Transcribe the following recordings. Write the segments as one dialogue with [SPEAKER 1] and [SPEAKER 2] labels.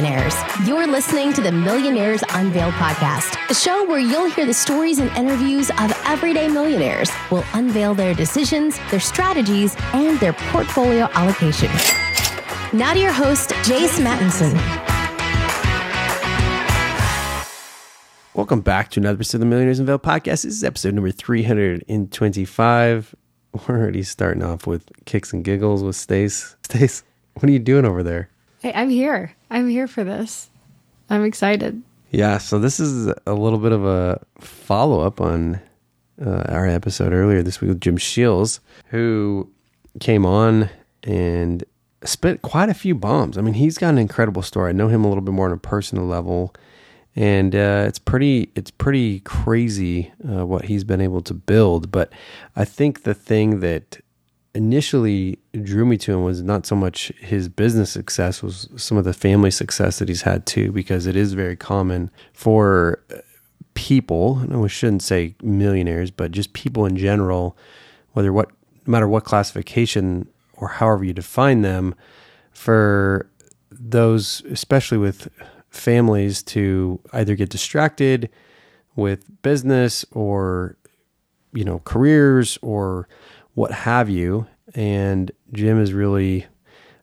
[SPEAKER 1] You're listening to the Millionaires Unveiled podcast, the show where you'll hear the stories and interviews of everyday millionaires. We'll unveil their decisions, their strategies, and their portfolio allocation. Now to your host, Jace Mattinson.
[SPEAKER 2] Welcome back to another episode of the Millionaires Unveiled podcast. This is episode number 325. We're already starting off with kicks and giggles with Stace. Stace, what are you doing over there?
[SPEAKER 3] Hey, I'm here. I'm here for this. I'm excited.
[SPEAKER 2] Yeah, so this is a little bit of a follow up on uh, our episode earlier this week with Jim Sheils, who came on and spit quite a few bombs. I mean, he's got an incredible story. I know him a little bit more on a personal level, and uh, it's pretty it's pretty crazy uh, what he's been able to build. But I think the thing that initially drew me to him was not so much his business success was some of the family success that he's had too because it is very common for uh, people and we shouldn't say millionaires but just people in general whether what no matter what classification or however you define them for those especially with families to either get distracted with business or you know careers or what have you. And Jim is really,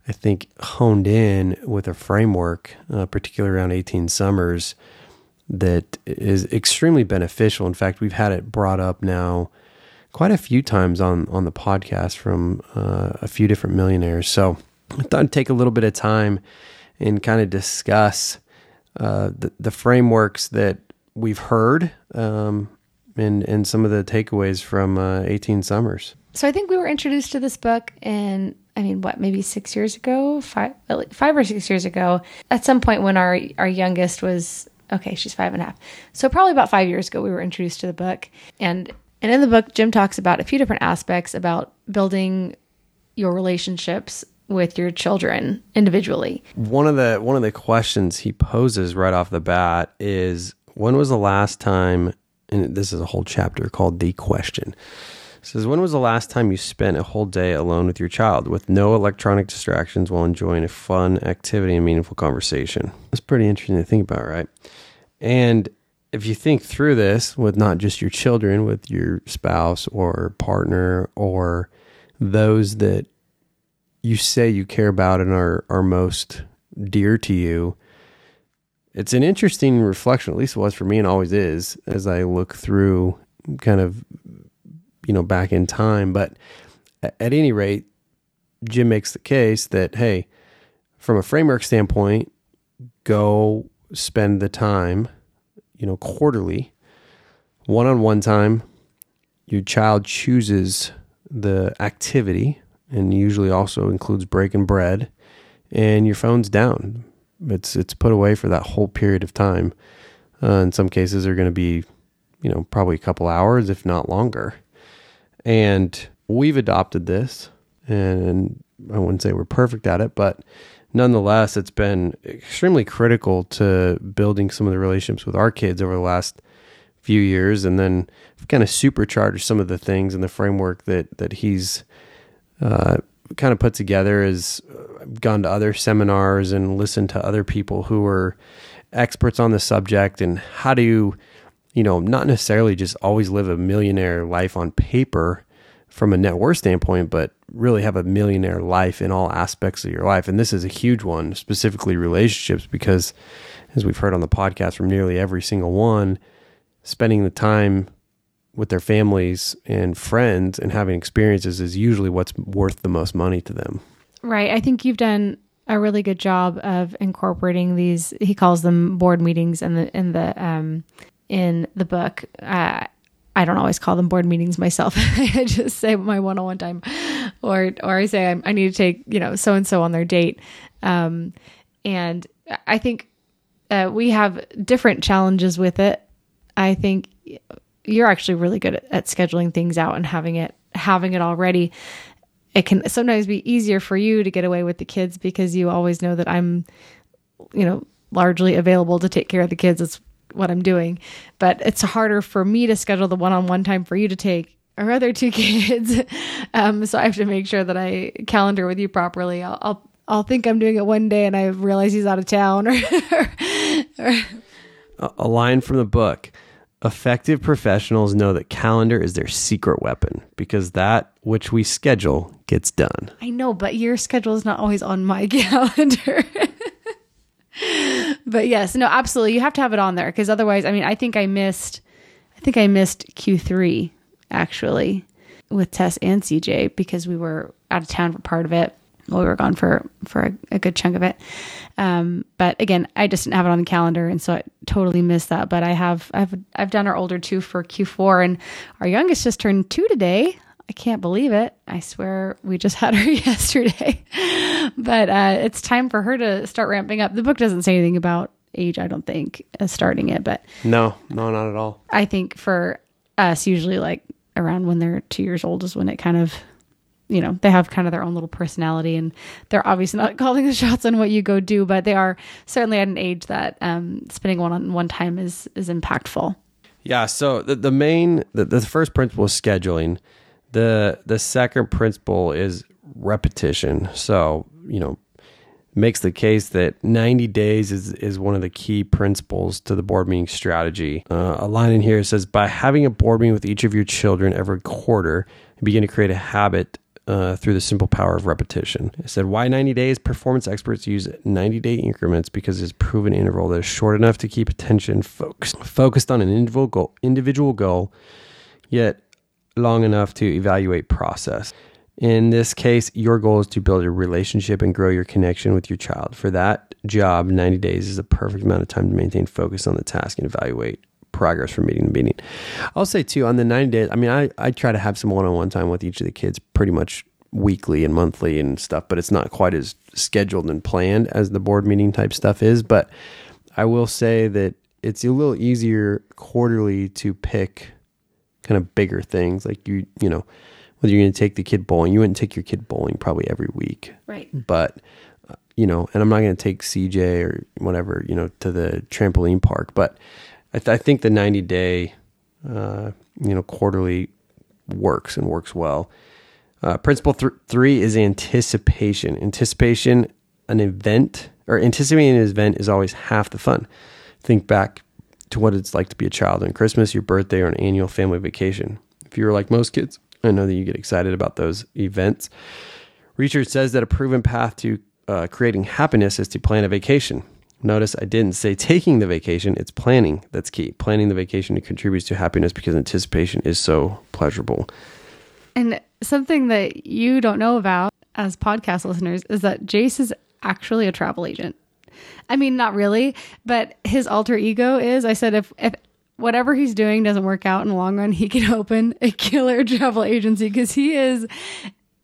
[SPEAKER 2] I think, honed in with a framework, uh, particularly around 18 summers, that is extremely beneficial. In fact, we've had it brought up now quite a few times on on the podcast from uh, a few different millionaires. So I thought I'd take a little bit of time and kind of discuss uh, the, the frameworks that we've heard um, and and some of the takeaways from uh, 18 summers.
[SPEAKER 3] So I think we were introduced to this book in, I mean, what, maybe six years ago, five, five or six years ago, at some point when our our youngest was okay, she's five and a half. So probably about five years ago, we were introduced to the book, and and in the book, Jim talks about a few different aspects about building your relationships with your children individually.
[SPEAKER 2] One of the one of the questions he poses right off the bat is when was the last time and this is a whole chapter called the question says, When was the last time you spent a whole day alone with your child with no electronic distractions while enjoying a fun activity and meaningful conversation? That's pretty interesting to think about, right? And if you think through this with not just your children, with your spouse or partner or those that you say you care about and are, are most dear to you, it's an interesting reflection, at least it was for me and always is, as I look through kind of you know, back in time. But at any rate, Jim makes the case that, hey, from a framework standpoint, go spend the time, you know, quarterly, one on one time. Your child chooses the activity and usually also includes breaking bread and your phone's down. It's it's put away for that whole period of time. Uh, in some cases, are going to be, you know, probably a couple hours, if not longer. And we've adopted this, and I wouldn't say we're perfect at it, but nonetheless, it's been extremely critical to building some of the relationships with our kids over the last few years, and then kind of supercharged some of the things in the framework that that he's uh, kind of put together. Is I've uh, gone to other seminars and listened to other people who are experts on the subject and how do you you know, not necessarily just always live a millionaire life on paper from a net worth standpoint, but really have a millionaire life in all aspects of your life. And this is a huge one, specifically relationships, because as we've heard on the podcast from nearly every single one, spending the time with their families and friends and having experiences is usually what's worth the most money to them.
[SPEAKER 3] Right. I think you've done a really good job of incorporating these. He calls them board meetings and the in the um, in the book. Uh, I don't always call them board meetings myself. I just say my one-on-one time, or or I say I, need to take you know so and so on their date, um, and I think uh, we have different challenges with it. I think you're actually really good at, at scheduling things out and having it having it already. It can sometimes be easier for you to get away with the kids because you always know that I'm, you know, largely available to take care of the kids. It's what I'm doing. But it's harder for me to schedule the one on one time for you to take our other two kids. um, so I have to make sure that I calendar with you properly. I'll, I'll I'll think I'm doing it one day and I realize he's out of town.
[SPEAKER 2] a, a line from the book. Effective professionals know that calendar is their secret weapon because that which we schedule gets done.
[SPEAKER 3] I know, but your schedule is not always on my calendar. But yes, no, absolutely. You have to have it on there because otherwise, I mean, I think I missed, I think I missed Q3 actually with Tess and CJ because we were out of town for part of it. Well, we were gone for for a, a good chunk of it. Um, but again, I just didn't have it on the calendar, and so I totally missed that. But I have I've I've done our older two for Q4, and our youngest just turned two today. I can't believe it. I swear we just had her yesterday. but uh, it's time for her to start ramping up. The book doesn't say anything about age, I don't think, uh, starting it, but
[SPEAKER 2] no, no, not at all.
[SPEAKER 3] I think for us, usually like around when they're two years old is when it kind of you know they have kind of their own little personality and they're obviously not calling the shots on what you go do but they are certainly at an age that um, spending one on one time is is impactful
[SPEAKER 2] yeah so the, the main the, the first principle is scheduling the the second principle is repetition so you know makes the case that 90 days is, is one of the key principles to the board meeting strategy. Uh, a line in here says, by having a board meeting with each of your children every quarter, you begin to create a habit uh, through the simple power of repetition. It said, why 90 days? Performance experts use 90 day increments because it's proven interval that is short enough to keep attention focused, focused on an individual goal, individual goal, yet long enough to evaluate process. In this case, your goal is to build a relationship and grow your connection with your child. For that job, 90 days is a perfect amount of time to maintain focus on the task and evaluate progress from meeting to meeting. I'll say too, on the 90 days, I mean, I, I try to have some one on one time with each of the kids pretty much weekly and monthly and stuff, but it's not quite as scheduled and planned as the board meeting type stuff is. But I will say that it's a little easier quarterly to pick kind of bigger things like you, you know, whether you're going to take the kid bowling, you wouldn't take your kid bowling probably every week.
[SPEAKER 3] Right.
[SPEAKER 2] But, uh, you know, and I'm not going to take CJ or whatever, you know, to the trampoline park. But I, th- I think the 90 day, uh, you know, quarterly works and works well. Uh, principle th- three is anticipation. Anticipation, an event or anticipating an event is always half the fun. Think back to what it's like to be a child on Christmas, your birthday, or an annual family vacation. If you're like most kids, I know that you get excited about those events. Research says that a proven path to uh, creating happiness is to plan a vacation. Notice I didn't say taking the vacation, it's planning that's key. Planning the vacation contributes to happiness because anticipation is so pleasurable.
[SPEAKER 3] And something that you don't know about as podcast listeners is that Jace is actually a travel agent. I mean, not really, but his alter ego is. I said if if whatever he's doing doesn't work out in the long run, he can open a killer travel agency because he is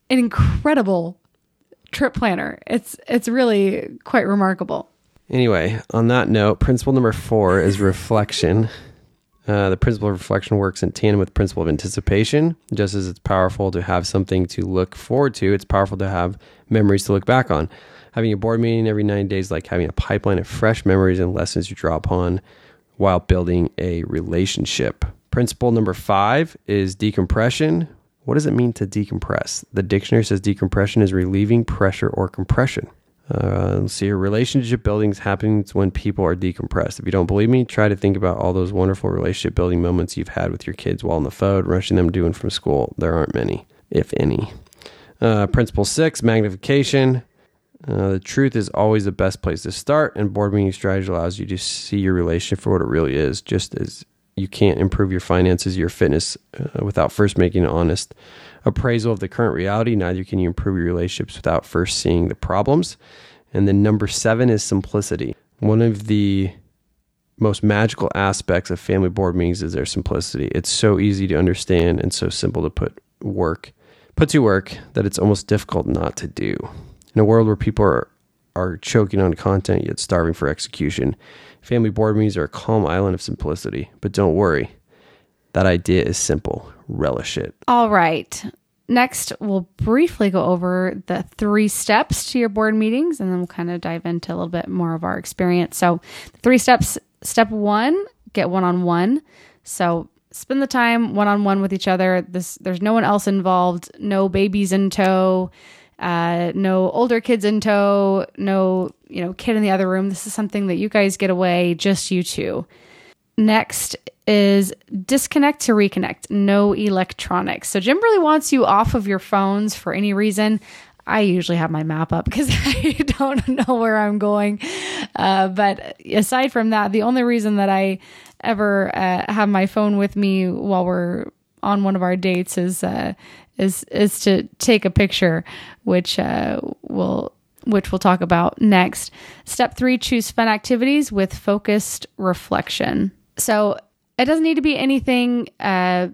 [SPEAKER 3] an incredible trip planner. It's it's really quite remarkable.
[SPEAKER 2] Anyway, on that note, principle number four is reflection. Uh, the principle of reflection works in tandem with principle of anticipation. Just as it's powerful to have something to look forward to, it's powerful to have memories to look back on. Having a board meeting every 90 days, like having a pipeline of fresh memories and lessons you draw upon while building a relationship. Principle number five is decompression. What does it mean to decompress? The dictionary says decompression is relieving pressure or compression. Uh, let's see, relationship building happens when people are decompressed. If you don't believe me, try to think about all those wonderful relationship building moments you've had with your kids while on the phone, rushing them doing from school. There aren't many, if any. Uh, principle six, magnification. Uh, the truth is always the best place to start, and board meeting strategy allows you to see your relationship for what it really is. Just as you can't improve your finances, your fitness, uh, without first making an honest appraisal of the current reality, neither can you improve your relationships without first seeing the problems. And then number seven is simplicity. One of the most magical aspects of family board meetings is their simplicity. It's so easy to understand and so simple to put work, put to work that it's almost difficult not to do. In a world where people are, are choking on content yet starving for execution, family board meetings are a calm island of simplicity. But don't worry, that idea is simple. Relish it.
[SPEAKER 3] All right. Next, we'll briefly go over the three steps to your board meetings and then we'll kind of dive into a little bit more of our experience. So, three steps. Step one, get one on one. So, spend the time one on one with each other. This there's no one else involved, no babies in tow Uh, no older kids in tow, no, you know, kid in the other room. This is something that you guys get away, just you two. Next is disconnect to reconnect, no electronics. So Jim really wants you off of your phones for any reason. I usually have my map up because I don't know where I'm going. Uh, but aside from that, the only reason that I ever uh, have my phone with me while we're on one of our dates is uh, is is to take a picture, which uh, will which we'll talk about next. Step three: choose fun activities with focused reflection. So it doesn't need to be anything. Uh,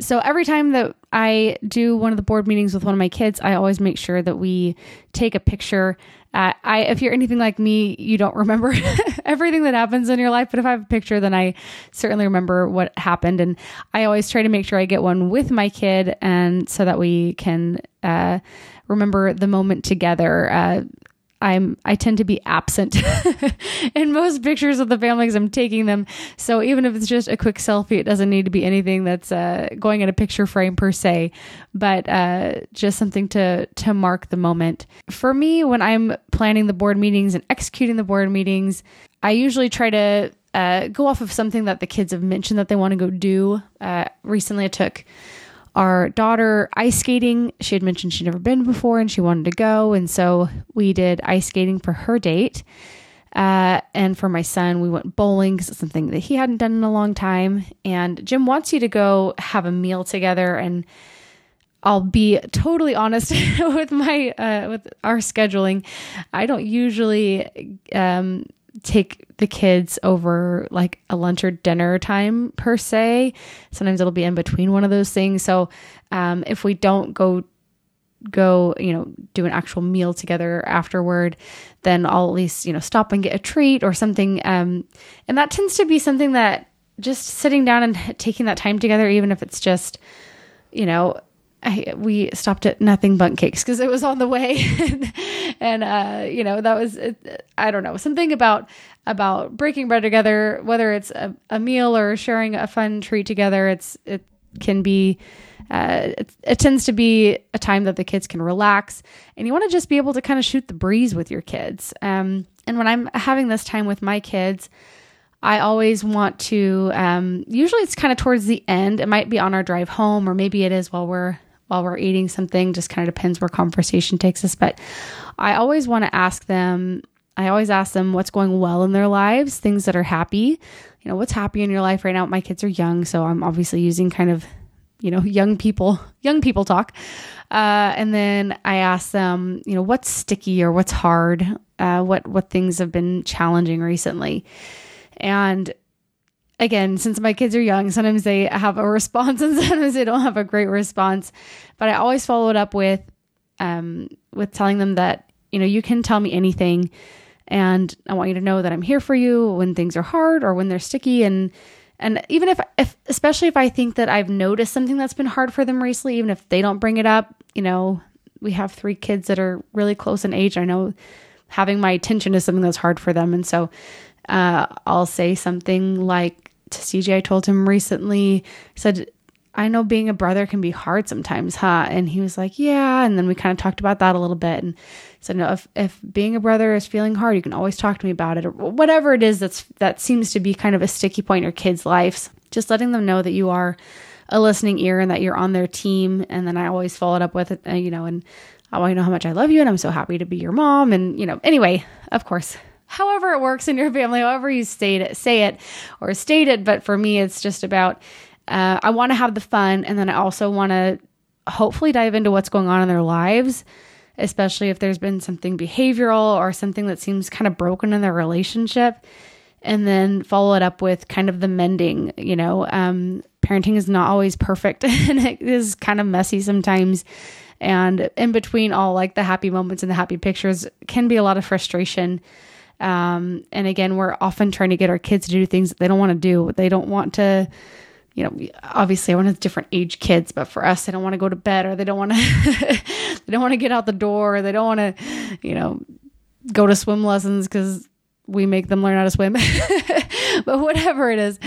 [SPEAKER 3] so every time that I do one of the board meetings with one of my kids, I always make sure that we take a picture. Uh, I, if you're anything like me, you don't remember everything that happens in your life, but if I have a picture, then I certainly remember what happened. And I always try to make sure I get one with my kid, and so that we can uh, remember the moment together. Uh, I'm I tend to be absent in most pictures of the family because I'm taking them. So even if it's just a quick selfie, it doesn't need to be anything that's uh, going in a picture frame per se, but uh, just something to to mark the moment. For me, when I'm planning the board meetings and executing the board meetings, I usually try to uh, go off of something that the kids have mentioned that they want to go do. Uh, recently, I took our daughter ice skating. She had mentioned she'd never been before and she wanted to go. And so we did ice skating for her date. Uh, and for my son, we went bowling because it's something that he hadn't done in a long time. And Jim wants you to go have a meal together. And I'll be totally honest with my uh, with our scheduling. I don't usually um, take the kids over like a lunch or dinner time per se. Sometimes it'll be in between one of those things. So um, if we don't go go you know do an actual meal together afterward then i'll at least you know stop and get a treat or something um, and that tends to be something that just sitting down and taking that time together even if it's just you know I, we stopped at Nothing Bundt Cakes because it was on the way, and, uh, you know that was I don't know something about about breaking bread together, whether it's a, a meal or sharing a fun treat together. It's it can be uh, it, it, tends to be a time that the kids can relax, and you want to just be able to kind of shoot the breeze with your kids. Um, and when I'm having this time with my kids, I always want to. Um, usually, it's kind of towards the end. It might be on our drive home, or maybe it is while we're while we're eating something. Just kind of depends where conversation takes us. But I always want to ask them. I always ask them what's going well in their lives, things that are happy. You know, what's happy in your life right now? My kids are young, so I'm obviously using kind of, you know, young people, young people talk. Uh, and then I ask them, you know, what's sticky or what's hard, uh, what what things have been challenging recently, and again, since my kids are young, sometimes they have a response and sometimes they don't have a great response. But I always follow it up with um, with telling them that you know you can tell me anything, and I want you to know that I'm here for you when things are hard or when they're sticky and. And even if, if, especially if I think that I've noticed something that's been hard for them recently, even if they don't bring it up, you know, we have three kids that are really close in age. I know having my attention is something that's hard for them. And so uh, I'll say something like CJ, I told him recently, said, I know being a brother can be hard sometimes, huh? And he was like, Yeah. And then we kind of talked about that a little bit and said, No, if, if being a brother is feeling hard, you can always talk to me about it or whatever it is that's that seems to be kind of a sticky point in your kids' lives. Just letting them know that you are a listening ear and that you're on their team. And then I always follow it up with uh, you know, and I want you to know how much I love you and I'm so happy to be your mom. And, you know, anyway, of course, however it works in your family, however you state it, say it or state it. But for me, it's just about uh, I want to have the fun, and then I also want to hopefully dive into what's going on in their lives, especially if there's been something behavioral or something that seems kind of broken in their relationship. And then follow it up with kind of the mending. You know, um, parenting is not always perfect and it is kind of messy sometimes. And in between all like the happy moments and the happy pictures can be a lot of frustration. Um, and again, we're often trying to get our kids to do things that they don't want to do. They don't want to, you know, obviously everyone has different age kids, but for us, they don't want to go to bed or they don't want to, they don't want to get out the door. Or they don't want to, you know, go to swim lessons because we make them learn how to swim. but whatever it is,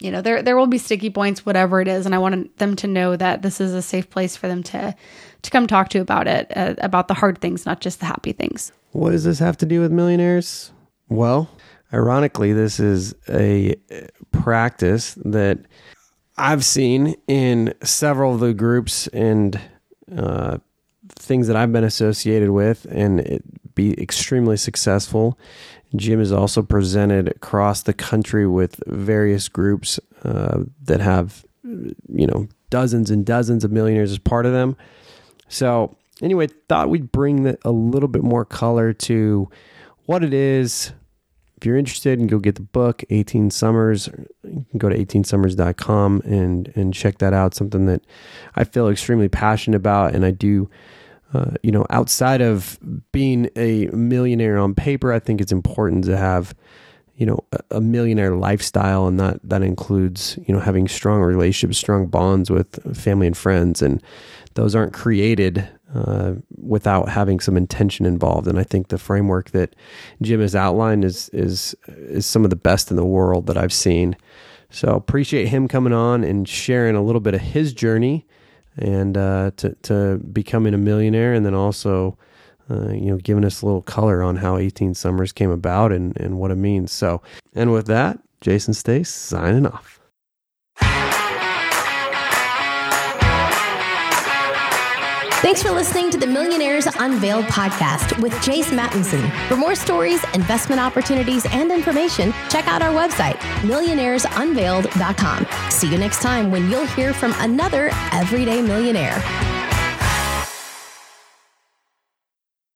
[SPEAKER 3] you know, there there will be sticky points, whatever it is, and I want them to know that this is a safe place for them to to come talk to about it, uh, about the hard things, not just the happy things.
[SPEAKER 2] What does this have to do with millionaires? Well, ironically, this is a practice that I've seen in several of the groups and uh, things that I've been associated with, and it be extremely successful. Jim is also presented across the country with various groups uh, that have, you know, dozens and dozens of millionaires as part of them. So, anyway, thought we'd bring the, a little bit more color to what it is. If you're interested, and go get the book, 18 Summers. You can go to 18summers.com and and check that out. Something that I feel extremely passionate about, and I do uh, you know, outside of being a millionaire on paper, I think it's important to have, you know, a, a millionaire lifestyle, and that that includes, you know, having strong relationships, strong bonds with family and friends, and those aren't created uh, without having some intention involved. And I think the framework that Jim has outlined is is is some of the best in the world that I've seen. So appreciate him coming on and sharing a little bit of his journey and uh, to to becoming a millionaire, and then also. Uh, you know, giving us a little color on how 18 Summers came about and, and what it means. So, and with that, Jace and Stace signing off.
[SPEAKER 1] Thanks for listening to the Millionaires Unveiled podcast with Jace Mattinson. For more stories, investment opportunities, and information, check out our website, millionairesunveiled.com. See you next time when you'll hear from another everyday millionaire.